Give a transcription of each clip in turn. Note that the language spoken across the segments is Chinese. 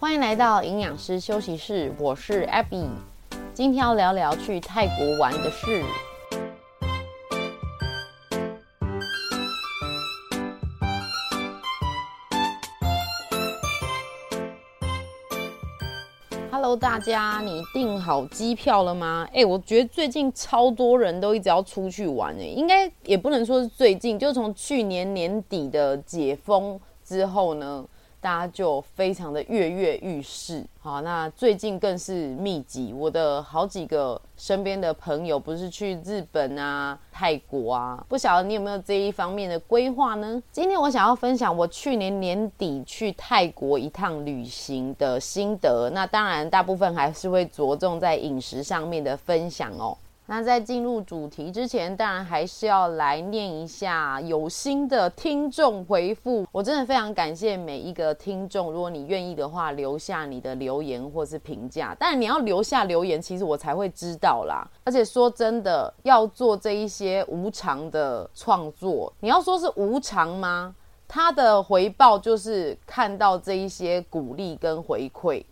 欢迎来到营养师休息室，我是 Abby，今天要聊聊去泰国玩的事。Hello，大家，你订好机票了吗？哎，我觉得最近超多人都一直要出去玩，哎，应该也不能说是最近，就从去年年底的解封之后呢。大家就非常的跃跃欲试，好，那最近更是密集。我的好几个身边的朋友，不是去日本啊、泰国啊，不晓得你有没有这一方面的规划呢？今天我想要分享我去年年底去泰国一趟旅行的心得。那当然，大部分还是会着重在饮食上面的分享哦。那在进入主题之前，当然还是要来念一下有心的听众回复。我真的非常感谢每一个听众，如果你愿意的话，留下你的留言或是评价。但你要留下留言，其实我才会知道啦。而且说真的，要做这一些无偿的创作，你要说是无偿吗？它的回报就是看到这一些鼓励跟回馈。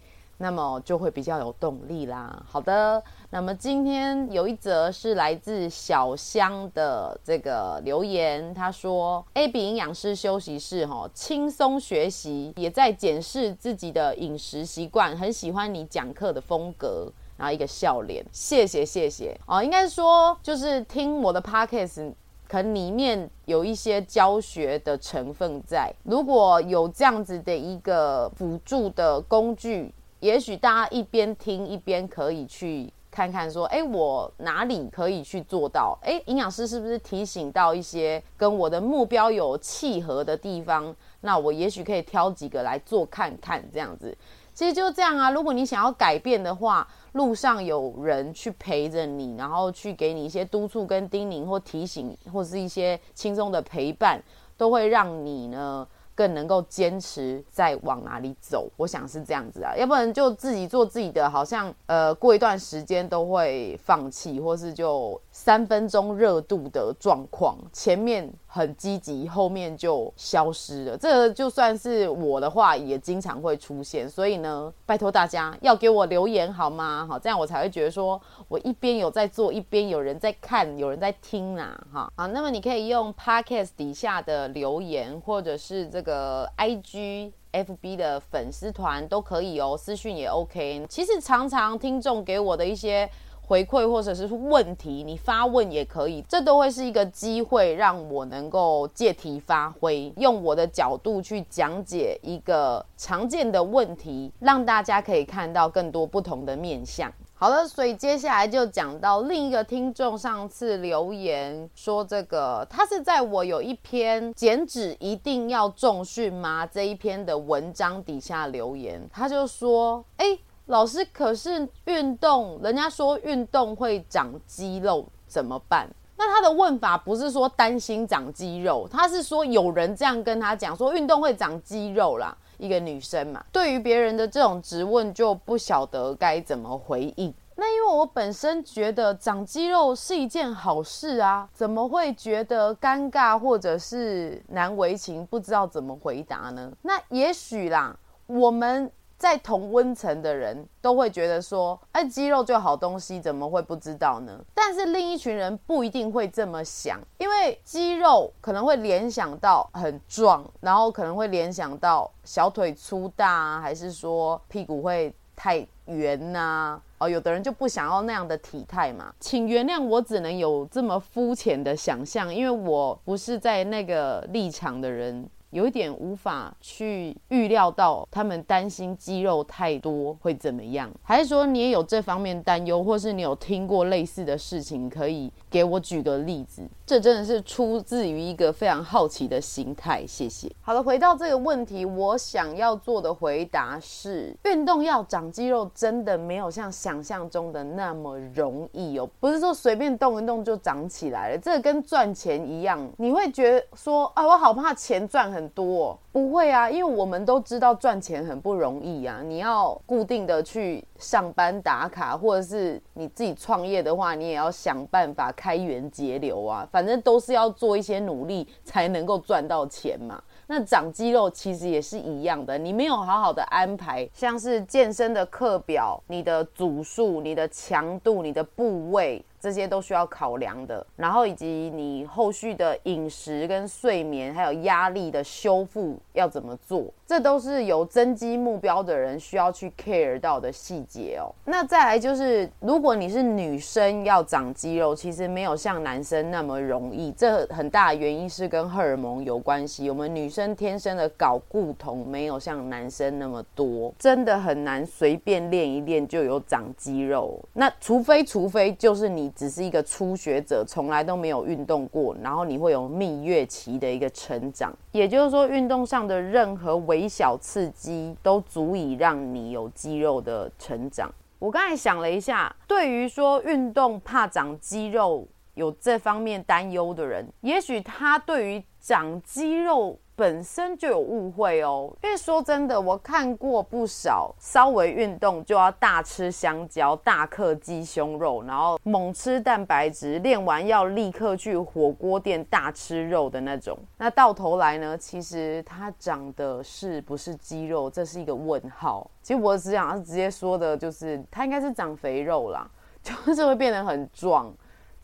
那么就会比较有动力啦。好的，那么今天有一则是来自小香的这个留言，他说：“A B 营养师休息室，哈，轻松学习，也在检视自己的饮食习惯，很喜欢你讲课的风格。”然后一个笑脸，谢谢谢谢哦，应该说就是听我的 podcast，可能里面有一些教学的成分在，如果有这样子的一个辅助的工具。也许大家一边听一边可以去看看，说，哎，我哪里可以去做到？哎，营养师是不是提醒到一些跟我的目标有契合的地方？那我也许可以挑几个来做看看，这样子。其实就这样啊。如果你想要改变的话，路上有人去陪着你，然后去给你一些督促跟叮咛或提醒，或是一些轻松的陪伴，都会让你呢。更能够坚持在往哪里走，我想是这样子啊，要不然就自己做自己的，好像呃过一段时间都会放弃，或是就三分钟热度的状况，前面。很积极，后面就消失了。这就算是我的话，也经常会出现。所以呢，拜托大家要给我留言好吗？好，这样我才会觉得说我一边有在做，一边有人在看，有人在听啊。哈，好，那么你可以用 Podcast 底下的留言，或者是这个 IG、FB 的粉丝团都可以哦，私讯也 OK。其实常常听众给我的一些。回馈或者是问题，你发问也可以，这都会是一个机会，让我能够借题发挥，用我的角度去讲解一个常见的问题，让大家可以看到更多不同的面相。好了，所以接下来就讲到另一个听众上次留言说，这个他是在我有一篇减脂一定要重训吗这一篇的文章底下留言，他就说，哎。老师，可是运动，人家说运动会长肌肉，怎么办？那他的问法不是说担心长肌肉，他是说有人这样跟他讲，说运动会长肌肉啦。一个女生嘛，对于别人的这种质问，就不晓得该怎么回应。那因为我本身觉得长肌肉是一件好事啊，怎么会觉得尴尬或者是难为情，不知道怎么回答呢？那也许啦，我们。在同温层的人都会觉得说，哎，肌肉就好东西，怎么会不知道呢？但是另一群人不一定会这么想，因为肌肉可能会联想到很壮，然后可能会联想到小腿粗大，还是说屁股会太圆呐？哦，有的人就不想要那样的体态嘛。请原谅我只能有这么肤浅的想象，因为我不是在那个立场的人。有一点无法去预料到他们担心肌肉太多会怎么样，还是说你也有这方面担忧，或是你有听过类似的事情，可以给我举个例子？这真的是出自于一个非常好奇的心态。谢谢。好了，回到这个问题，我想要做的回答是：运动要长肌肉，真的没有像想象中的那么容易哦。不是说随便动一动就长起来了，这个跟赚钱一样，你会觉得说啊，我好怕钱赚很。很多不会啊，因为我们都知道赚钱很不容易啊。你要固定的去上班打卡，或者是你自己创业的话，你也要想办法开源节流啊。反正都是要做一些努力才能够赚到钱嘛。那长肌肉其实也是一样的，你没有好好的安排，像是健身的课表、你的组数、你的强度、你的部位。这些都需要考量的，然后以及你后续的饮食跟睡眠，还有压力的修复要怎么做，这都是有增肌目标的人需要去 care 到的细节哦。那再来就是，如果你是女生要长肌肉，其实没有像男生那么容易，这很大的原因是跟荷尔蒙有关系。我们女生天生的睾固酮没有像男生那么多，真的很难随便练一练就有长肌肉。那除非除非就是你。只是一个初学者，从来都没有运动过，然后你会有蜜月期的一个成长，也就是说，运动上的任何微小刺激都足以让你有肌肉的成长。我刚才想了一下，对于说运动怕长肌肉有这方面担忧的人，也许他对于长肌肉。本身就有误会哦，因为说真的，我看过不少稍微运动就要大吃香蕉、大克鸡胸肉，然后猛吃蛋白质，练完要立刻去火锅店大吃肉的那种。那到头来呢，其实它长的是不是肌肉，这是一个问号。其实我只想直接说的就是，它应该是长肥肉啦，就是会变得很壮。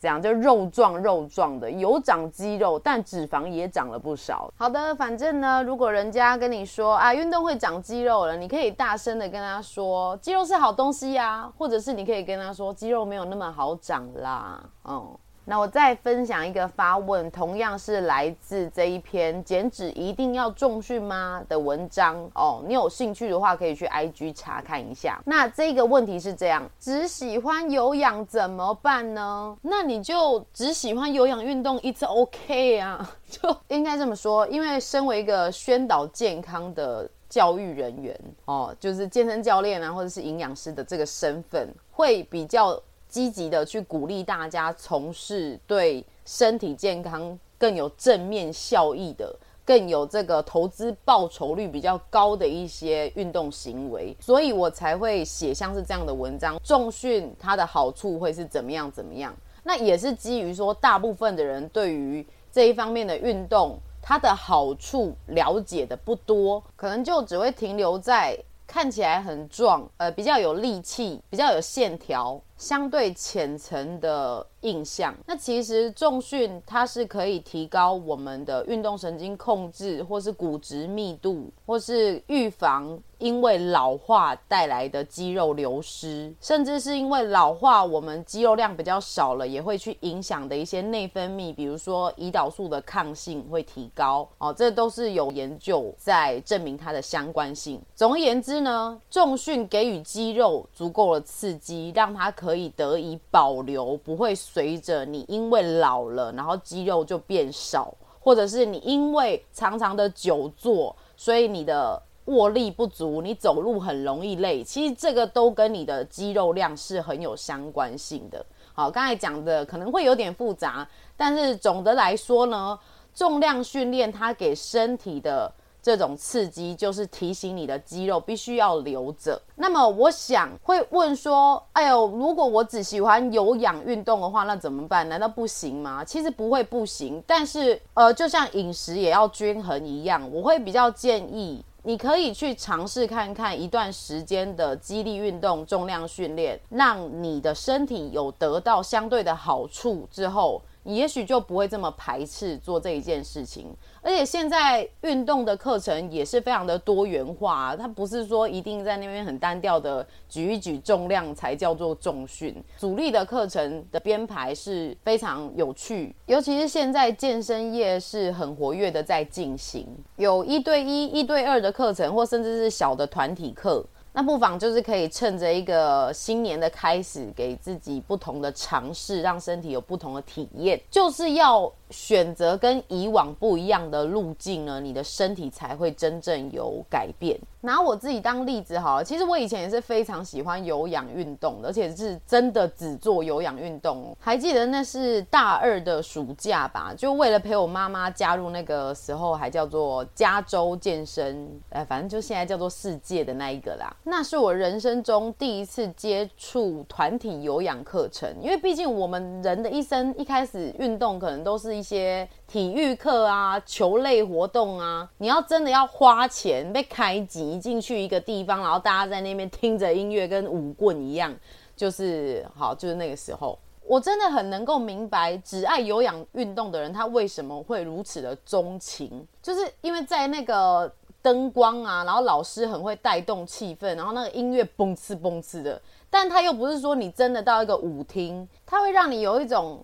这样就肉壮肉壮的，有长肌肉，但脂肪也长了不少。好的，反正呢，如果人家跟你说啊，运动会长肌肉了，你可以大声的跟他说，肌肉是好东西呀，或者是你可以跟他说，肌肉没有那么好长啦，嗯。那我再分享一个发问，同样是来自这一篇“减脂一定要重训吗”的文章哦。你有兴趣的话，可以去 IG 查看一下。那这个问题是这样：只喜欢有氧怎么办呢？那你就只喜欢有氧运动，It's OK 啊，就应该这么说。因为身为一个宣导健康的教育人员哦，就是健身教练啊，或者是营养师的这个身份，会比较。积极的去鼓励大家从事对身体健康更有正面效益的、更有这个投资报酬率比较高的一些运动行为，所以我才会写像是这样的文章。重训它的好处会是怎么样？怎么样？那也是基于说，大部分的人对于这一方面的运动它的好处了解的不多，可能就只会停留在看起来很壮，呃，比较有力气，比较有线条。相对浅层的印象，那其实重训它是可以提高我们的运动神经控制，或是骨质密度，或是预防因为老化带来的肌肉流失，甚至是因为老化我们肌肉量比较少了，也会去影响的一些内分泌，比如说胰岛素的抗性会提高。哦，这都是有研究在证明它的相关性。总而言之呢，重训给予肌肉足够的刺激，让它可以得以保留，不会随着你因为老了，然后肌肉就变少，或者是你因为常常的久坐，所以你的握力不足，你走路很容易累。其实这个都跟你的肌肉量是很有相关性的。好，刚才讲的可能会有点复杂，但是总的来说呢，重量训练它给身体的。这种刺激就是提醒你的肌肉必须要留着。那么我想会问说，哎呦，如果我只喜欢有氧运动的话，那怎么办？难道不行吗？其实不会不行，但是呃，就像饮食也要均衡一样，我会比较建议你可以去尝试看看一段时间的肌力运动、重量训练，让你的身体有得到相对的好处之后。你也许就不会这么排斥做这一件事情，而且现在运动的课程也是非常的多元化，它不是说一定在那边很单调的举一举重量才叫做重训，主力的课程的编排是非常有趣，尤其是现在健身业是很活跃的在进行，有一对一、一对二的课程，或甚至是小的团体课。那不妨就是可以趁着一个新年的开始，给自己不同的尝试，让身体有不同的体验，就是要。选择跟以往不一样的路径呢，你的身体才会真正有改变。拿我自己当例子好了，其实我以前也是非常喜欢有氧运动的，而且是真的只做有氧运动。还记得那是大二的暑假吧？就为了陪我妈妈加入那个时候还叫做加州健身，哎，反正就现在叫做世界的那一个啦。那是我人生中第一次接触团体有氧课程，因为毕竟我们人的一生一开始运动可能都是一。些体育课啊、球类活动啊，你要真的要花钱被开集进去一个地方，然后大家在那边听着音乐，跟舞棍一样，就是好，就是那个时候，我真的很能够明白，只爱有氧运动的人，他为什么会如此的钟情，就是因为在那个。灯光啊，然后老师很会带动气氛，然后那个音乐嘣哧嘣哧的，但他又不是说你真的到一个舞厅，他会让你有一种，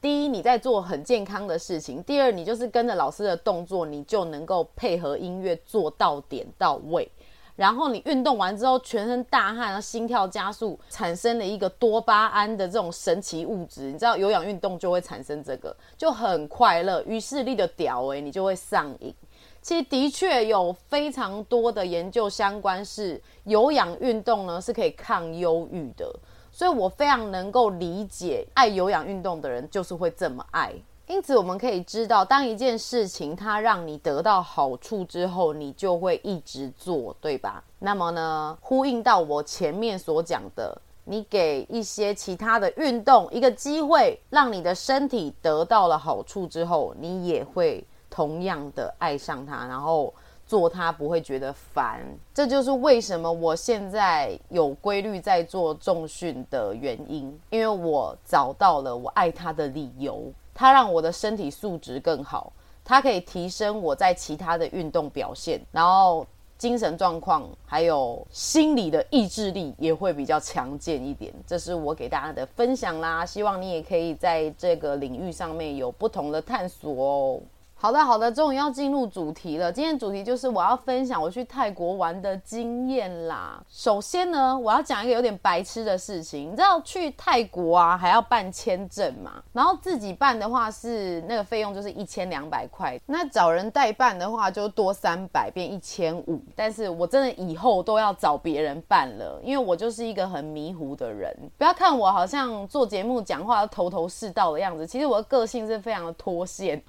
第一你在做很健康的事情，第二你就是跟着老师的动作，你就能够配合音乐做到点到位，然后你运动完之后全身大汗，然后心跳加速，产生了一个多巴胺的这种神奇物质，你知道有氧运动就会产生这个，就很快乐，于是力的屌哎，你就会上瘾。其实的确有非常多的研究相关是有氧运动呢是可以抗忧郁的，所以我非常能够理解爱有氧运动的人就是会这么爱。因此我们可以知道，当一件事情它让你得到好处之后，你就会一直做，对吧？那么呢，呼应到我前面所讲的，你给一些其他的运动一个机会，让你的身体得到了好处之后，你也会。同样的爱上它，然后做它不会觉得烦，这就是为什么我现在有规律在做重训的原因。因为我找到了我爱它的理由，它让我的身体素质更好，它可以提升我在其他的运动表现，然后精神状况还有心理的意志力也会比较强健一点。这是我给大家的分享啦，希望你也可以在这个领域上面有不同的探索哦。好的，好的，终于要进入主题了。今天主题就是我要分享我去泰国玩的经验啦。首先呢，我要讲一个有点白痴的事情。你知道去泰国啊还要办签证嘛？然后自己办的话是那个费用就是一千两百块，那找人代办的话就多三百，变一千五。但是我真的以后都要找别人办了，因为我就是一个很迷糊的人。不要看我好像做节目讲话头头是道的样子，其实我的个性是非常的脱线。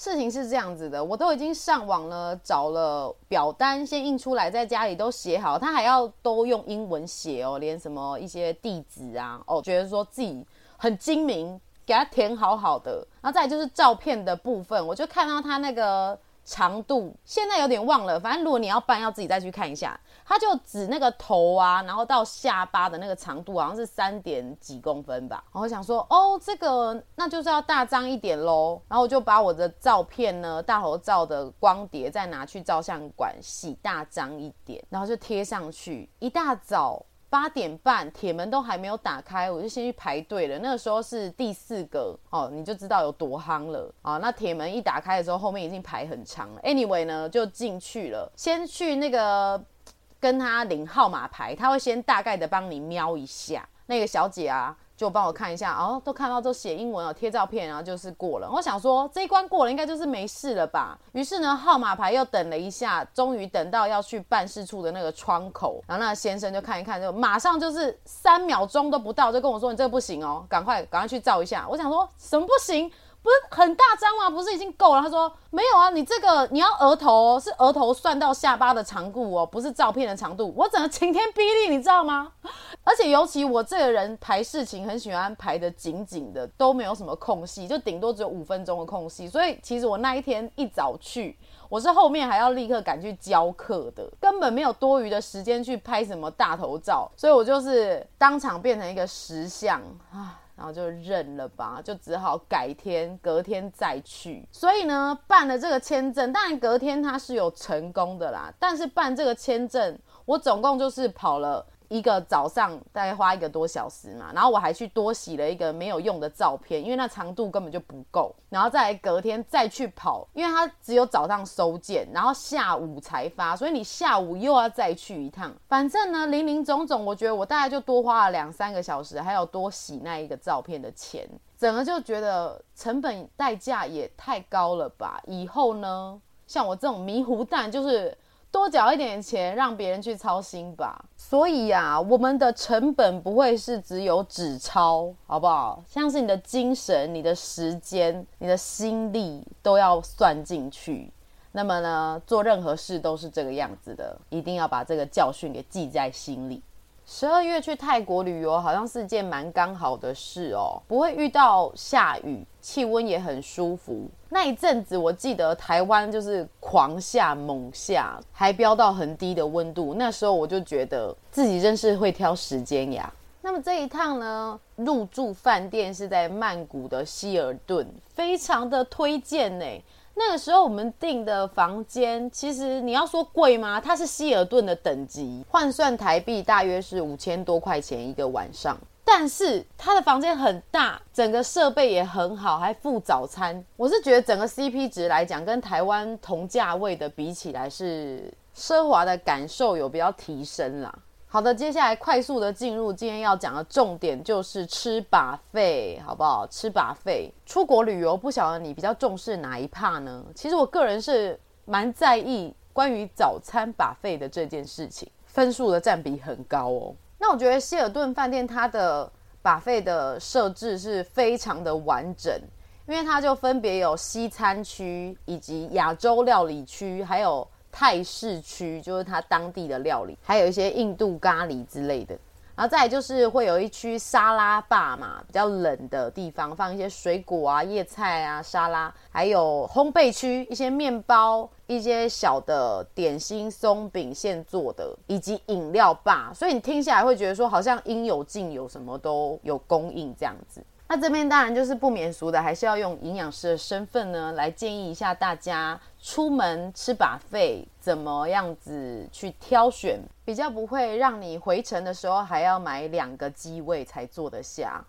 事情是这样子的，我都已经上网了，找了表单先印出来，在家里都写好，他还要都用英文写哦，连什么一些地址啊，哦，觉得说自己很精明，给他填好好的。然后再就是照片的部分，我就看到他那个。长度现在有点忘了，反正如果你要办，要自己再去看一下。它就指那个头啊，然后到下巴的那个长度好像是三点几公分吧。然后想说，哦，这个那就是要大张一点喽。然后我就把我的照片呢，大头照的光碟再拿去照相馆洗大张一点，然后就贴上去。一大早。八点半，铁门都还没有打开，我就先去排队了。那个时候是第四个哦，你就知道有多夯了啊！那铁门一打开的时候，后面已经排很长了。Anyway 呢，就进去了，先去那个跟他领号码牌，他会先大概的帮你瞄一下那个小姐啊。就帮我看一下，哦，都看到都写英文了，贴照片，然后就是过了。我想说这一关过了，应该就是没事了吧。于是呢，号码牌又等了一下，终于等到要去办事处的那个窗口，然后那先生就看一看，就马上就是三秒钟都不到，就跟我说：“你这个不行哦，赶快赶快去照一下。”我想说什么不行？不是很大张吗？不是已经够了？他说没有啊，你这个你要额头是额头算到下巴的长度哦，不是照片的长度。我整个晴天霹雳，你知道吗？而且尤其我这个人排事情很喜欢排的紧紧的，都没有什么空隙，就顶多只有五分钟的空隙。所以其实我那一天一早去，我是后面还要立刻赶去教课的，根本没有多余的时间去拍什么大头照，所以我就是当场变成一个石像啊。然后就认了吧，就只好改天、隔天再去。所以呢，办了这个签证，当然隔天他是有成功的啦。但是办这个签证，我总共就是跑了。一个早上大概花一个多小时嘛，然后我还去多洗了一个没有用的照片，因为那长度根本就不够，然后再隔天再去跑，因为它只有早上收件，然后下午才发，所以你下午又要再去一趟。反正呢，零零总总，我觉得我大概就多花了两三个小时，还有多洗那一个照片的钱，整个就觉得成本代价也太高了吧。以后呢，像我这种迷糊蛋，就是。多缴一点钱，让别人去操心吧。所以呀，我们的成本不会是只有纸钞，好不好？像是你的精神、你的时间、你的心力都要算进去。那么呢，做任何事都是这个样子的，一定要把这个教训给记在心里。十二月去泰国旅游，好像是件蛮刚好的事哦，不会遇到下雨。气温也很舒服。那一阵子，我记得台湾就是狂下猛下，还飙到很低的温度。那时候我就觉得自己真是会挑时间呀。那么这一趟呢，入住饭店是在曼谷的希尔顿，非常的推荐呢。那个时候我们订的房间，其实你要说贵吗？它是希尔顿的等级，换算台币大约是五千多块钱一个晚上。但是它的房间很大，整个设备也很好，还附早餐。我是觉得整个 CP 值来讲，跟台湾同价位的比起来，是奢华的感受有比较提升啦。好的，接下来快速的进入今天要讲的重点，就是吃把费，好不好？吃把费，出国旅游，不晓得你比较重视哪一 part 呢？其实我个人是蛮在意关于早餐把费的这件事情，分数的占比很高哦。那我觉得希尔顿饭店它的把费的设置是非常的完整，因为它就分别有西餐区以及亚洲料理区，还有。泰式区就是它当地的料理，还有一些印度咖喱之类的。然后再就是会有一区沙拉坝嘛，比较冷的地方，放一些水果啊、叶菜啊、沙拉，还有烘焙区，一些面包、一些小的点心、松饼现做的，以及饮料坝。所以你听起来会觉得说，好像应有尽有，什么都有供应这样子。那这边当然就是不免俗的，还是要用营养师的身份呢，来建议一下大家。出门吃把费，怎么样子去挑选，比较不会让你回程的时候还要买两个机位才坐得下，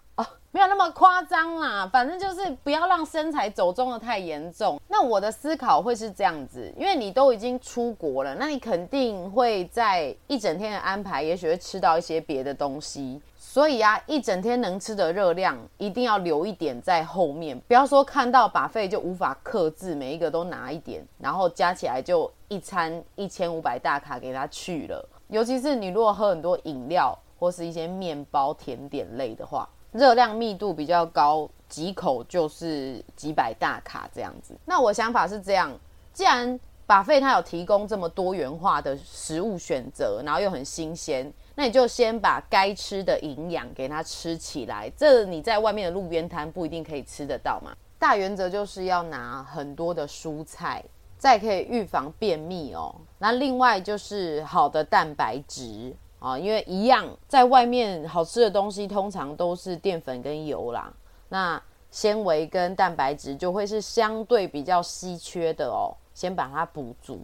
没有那么夸张啦，反正就是不要让身材走中的太严重。那我的思考会是这样子，因为你都已经出国了，那你肯定会在一整天的安排，也许会吃到一些别的东西。所以啊，一整天能吃的热量一定要留一点在后面，不要说看到把费就无法克制，每一个都拿一点，然后加起来就一餐一千五百大卡给它去了。尤其是你如果喝很多饮料或是一些面包、甜点类的话，热量密度比较高，几口就是几百大卡这样子。那我想法是这样，既然把费它有提供这么多元化的食物选择，然后又很新鲜。那你就先把该吃的营养给它吃起来，这你在外面的路边摊不一定可以吃得到嘛。大原则就是要拿很多的蔬菜，再可以预防便秘哦。那另外就是好的蛋白质啊，因为一样在外面好吃的东西通常都是淀粉跟油啦，那纤维跟蛋白质就会是相对比较稀缺的哦，先把它补足。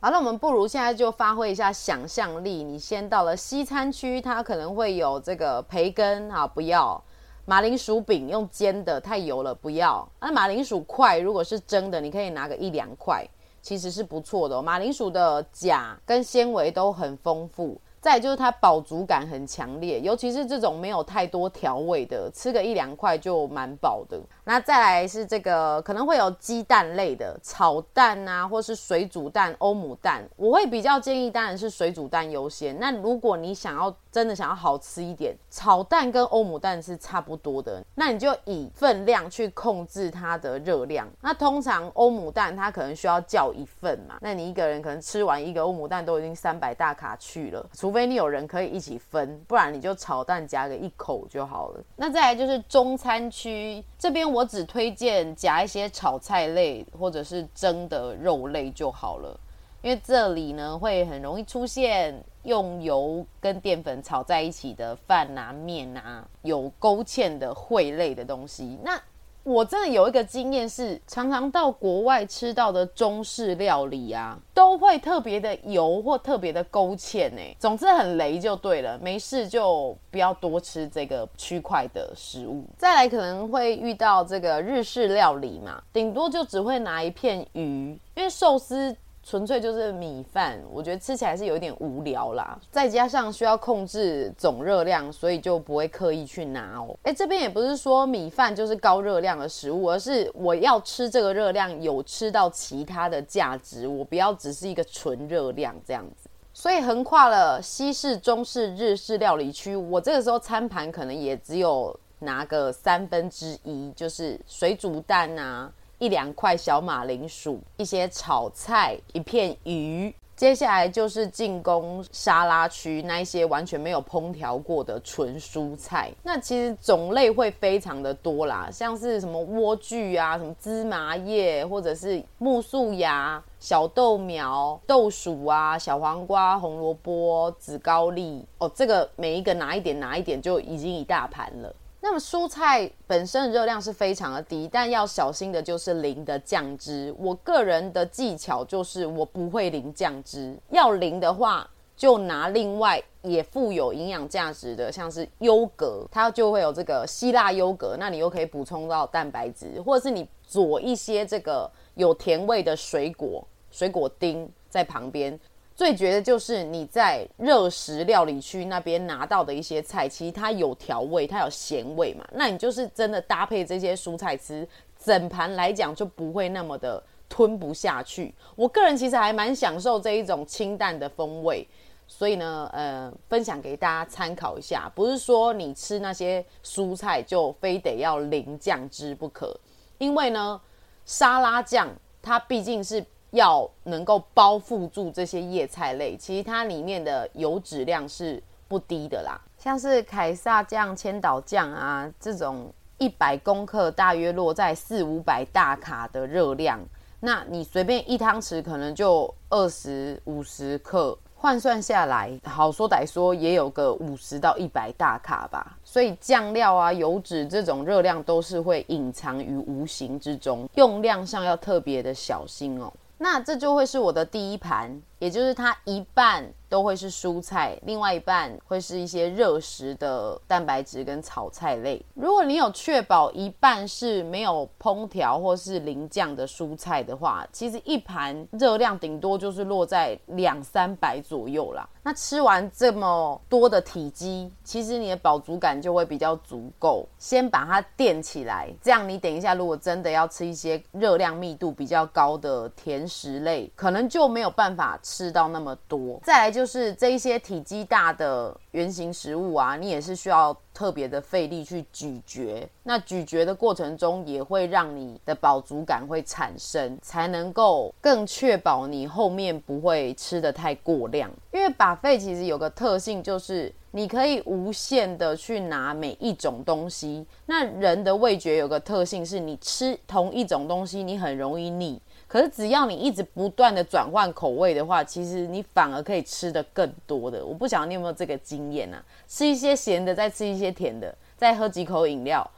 好，那我们不如现在就发挥一下想象力。你先到了西餐区，它可能会有这个培根，哈，不要马铃薯饼，用煎的太油了，不要。那马铃薯块如果是蒸的，你可以拿个一两块，其实是不错的。马铃薯的钾跟纤维都很丰富。再就是它饱足感很强烈，尤其是这种没有太多调味的，吃个一两块就蛮饱的。那再来是这个可能会有鸡蛋类的炒蛋啊，或是水煮蛋、欧姆蛋，我会比较建议当然是水煮蛋优先。那如果你想要真的想要好吃一点，炒蛋跟欧姆蛋是差不多的，那你就以分量去控制它的热量。那通常欧姆蛋它可能需要叫一份嘛，那你一个人可能吃完一个欧姆蛋都已经三百大卡去了，除非你有人可以一起分，不然你就炒蛋夹个一口就好了。那再来就是中餐区这边，我只推荐夹一些炒菜类或者是蒸的肉类就好了，因为这里呢会很容易出现用油跟淀粉炒在一起的饭啊、面啊，有勾芡的烩类的东西。那我真的有一个经验是，常常到国外吃到的中式料理啊，都会特别的油或特别的勾芡哎，总之很雷就对了，没事就不要多吃这个区块的食物。再来可能会遇到这个日式料理嘛，顶多就只会拿一片鱼，因为寿司。纯粹就是米饭，我觉得吃起来是有点无聊啦。再加上需要控制总热量，所以就不会刻意去拿哦。哎，这边也不是说米饭就是高热量的食物，而是我要吃这个热量有吃到其他的价值，我不要只是一个纯热量这样子。所以横跨了西式、中式、日式料理区，我这个时候餐盘可能也只有拿个三分之一，就是水煮蛋啊。一两块小马铃薯，一些炒菜，一片鱼，接下来就是进攻沙拉区那一些完全没有烹调过的纯蔬菜。那其实种类会非常的多啦，像是什么莴苣啊、什么芝麻叶，或者是木素芽、小豆苗、豆薯啊、小黄瓜、红萝卜、紫高丽。哦，这个每一个拿一点拿一点就已经一大盘了。那么蔬菜本身的热量是非常的低，但要小心的就是淋的酱汁。我个人的技巧就是我不会淋酱汁，要淋的话就拿另外也富有营养价值的，像是优格，它就会有这个希腊优格，那你又可以补充到蛋白质，或者是你佐一些这个有甜味的水果，水果丁在旁边。最绝的就是你在热食料理区那边拿到的一些菜，其实它有调味，它有咸味嘛。那你就是真的搭配这些蔬菜吃，整盘来讲就不会那么的吞不下去。我个人其实还蛮享受这一种清淡的风味，所以呢，呃，分享给大家参考一下。不是说你吃那些蔬菜就非得要淋酱汁不可，因为呢，沙拉酱它毕竟是。要能够包覆住这些叶菜类，其实它里面的油脂量是不低的啦。像是凯撒酱、千岛酱啊，这种一百公克大约落在四五百大卡的热量，那你随便一汤匙可能就二十五十克，换算下来，好说歹说也有个五十到一百大卡吧。所以酱料啊、油脂这种热量都是会隐藏于无形之中，用量上要特别的小心哦。那这就会是我的第一盘，也就是它一半都会是蔬菜，另外一半会是一些热食的蛋白质跟炒菜类。如果你有确保一半是没有烹调或是淋酱的蔬菜的话，其实一盘热量顶多就是落在两三百左右啦。那吃完这么多的体积，其实你的饱足感就会比较足够。先把它垫起来，这样你等一下如果真的要吃一些热量密度比较高的甜食类，可能就没有办法吃到那么多。再来就是这一些体积大的圆形食物啊，你也是需要。特别的费力去咀嚼，那咀嚼的过程中也会让你的饱足感会产生，才能够更确保你后面不会吃的太过量。因为把肺其实有个特性，就是你可以无限的去拿每一种东西。那人的味觉有个特性，是你吃同一种东西，你很容易腻。可是只要你一直不断的转换口味的话，其实你反而可以吃的更多的。我不晓得你有没有这个经验啊？吃一些咸的，再吃一些甜的，再喝几口饮料。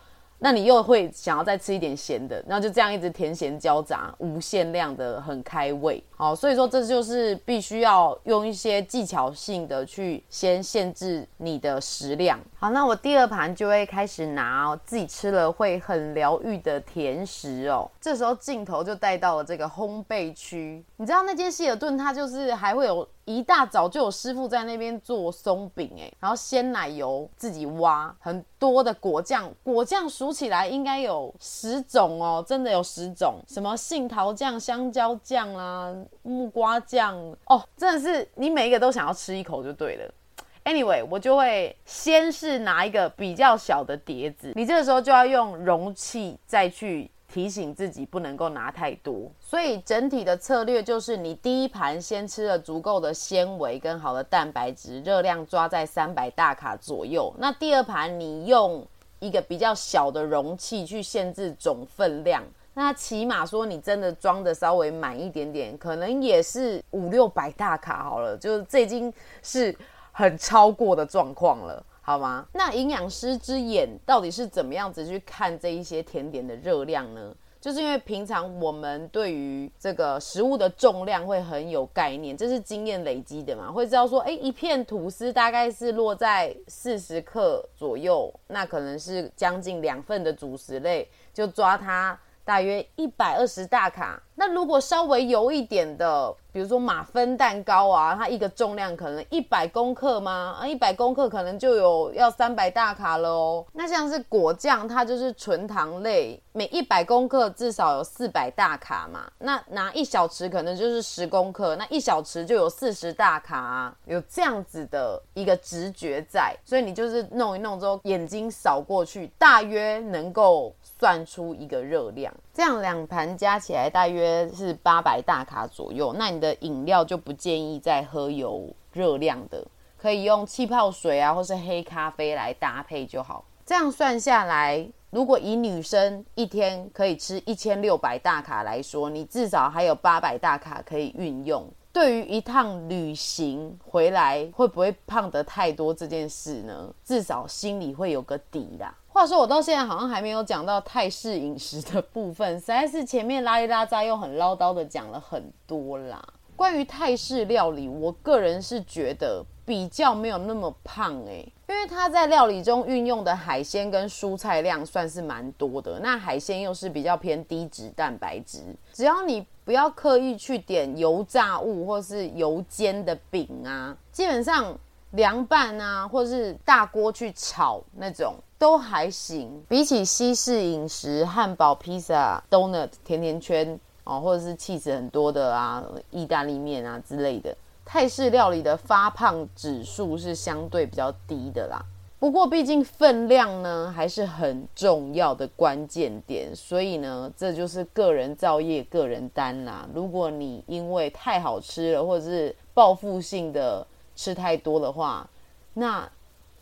那你又会想要再吃一点咸的，然后就这样一直甜咸交杂，无限量的很开胃。好，所以说这就是必须要用一些技巧性的去先限制你的食量。好，那我第二盘就会开始拿哦，自己吃了会很疗愈的甜食哦。这时候镜头就带到了这个烘焙区，你知道那间希尔顿它就是还会有。一大早就有师傅在那边做松饼，哎，然后鲜奶油自己挖，很多的果酱，果酱数起来应该有十种哦，真的有十种，什么杏桃酱、香蕉酱啦、木瓜酱，哦，真的是你每一个都想要吃一口就对了。Anyway，我就会先是拿一个比较小的碟子，你这个时候就要用容器再去。提醒自己不能够拿太多，所以整体的策略就是你第一盘先吃了足够的纤维跟好的蛋白质，热量抓在三百大卡左右。那第二盘你用一个比较小的容器去限制总分量，那起码说你真的装的稍微满一点点，可能也是五六百大卡好了，就是这已经是很超过的状况了。好吗？那营养师之眼到底是怎么样子去看这一些甜点的热量呢？就是因为平常我们对于这个食物的重量会很有概念，这是经验累积的嘛，会知道说，哎，一片吐司大概是落在四十克左右，那可能是将近两份的主食类，就抓它大约一百二十大卡。那如果稍微油一点的，比如说马芬蛋糕啊，它一个重量可能一百公克吗？啊，一百公克可能就有要三百大卡了哦。那像是果酱，它就是纯糖类，每一百公克至少有四百大卡嘛。那拿一小匙可能就是十公克，那一小匙就有四十大卡啊。有这样子的一个直觉在，所以你就是弄一弄之后，眼睛扫过去，大约能够算出一个热量。这样两盘加起来大约是八百大卡左右。那你的饮料就不建议再喝有热量的，可以用气泡水啊，或是黑咖啡来搭配就好。这样算下来，如果以女生一天可以吃一千六百大卡来说，你至少还有八百大卡可以运用。对于一趟旅行回来会不会胖得太多这件事呢？至少心里会有个底啦。话说我到现在好像还没有讲到泰式饮食的部分，实在是前面拉里拉扎又很唠叨的讲了很多啦。关于泰式料理，我个人是觉得。比较没有那么胖诶，因为它在料理中运用的海鲜跟蔬菜量算是蛮多的。那海鲜又是比较偏低脂蛋白质，只要你不要刻意去点油炸物或是油煎的饼啊，基本上凉拌啊或是大锅去炒那种都还行。比起西式饮食，汉堡、披萨、donut、甜甜圈哦，或者是气质很多的啊，意大利面啊之类的。泰式料理的发胖指数是相对比较低的啦，不过毕竟分量呢还是很重要的关键点，所以呢这就是个人造业、个人担啦。如果你因为太好吃了，或者是报复性的吃太多的话，那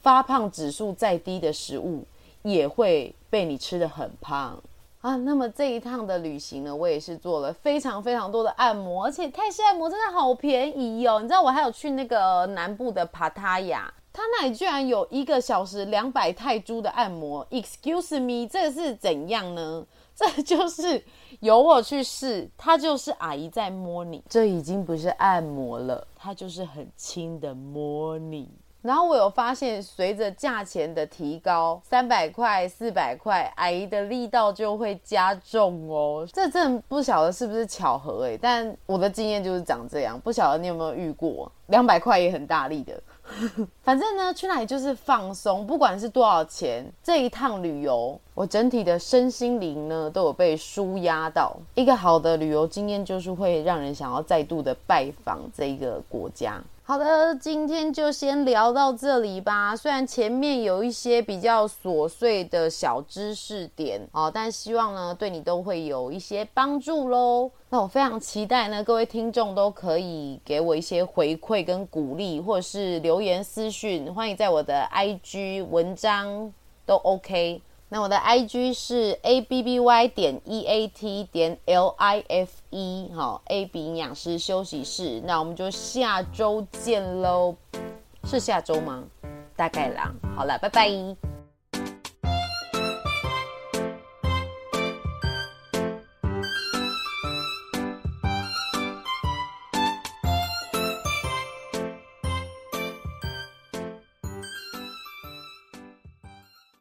发胖指数再低的食物也会被你吃得很胖。啊，那么这一趟的旅行呢，我也是做了非常非常多的按摩，而且泰式按摩真的好便宜哦。你知道我还有去那个南部的帕塔亚，他那里居然有一个小时两百泰铢的按摩。Excuse me，这是怎样呢？这就是由我去试，他就是阿姨在摸你，这已经不是按摩了，他就是很轻的摸你。然后我有发现，随着价钱的提高，三百块、四百块，阿姨的力道就会加重哦。这真的不晓得是不是巧合诶，但我的经验就是长这样。不晓得你有没有遇过，两百块也很大力的。反正呢，去那里就是放松，不管是多少钱，这一趟旅游，我整体的身心灵呢都有被舒压到。一个好的旅游经验就是会让人想要再度的拜访这一个国家。好的，今天就先聊到这里吧。虽然前面有一些比较琐碎的小知识点哦，但希望呢对你都会有一些帮助喽。那我非常期待呢，各位听众都可以给我一些回馈跟鼓励，或者是留言私讯，欢迎在我的 IG 文章都 OK。那我的 I G 是 A B B Y 点 E A T 点 L I F E，好，A B 营养师休息室。那我们就下周见喽，是下周吗？大概啦。好了，拜拜。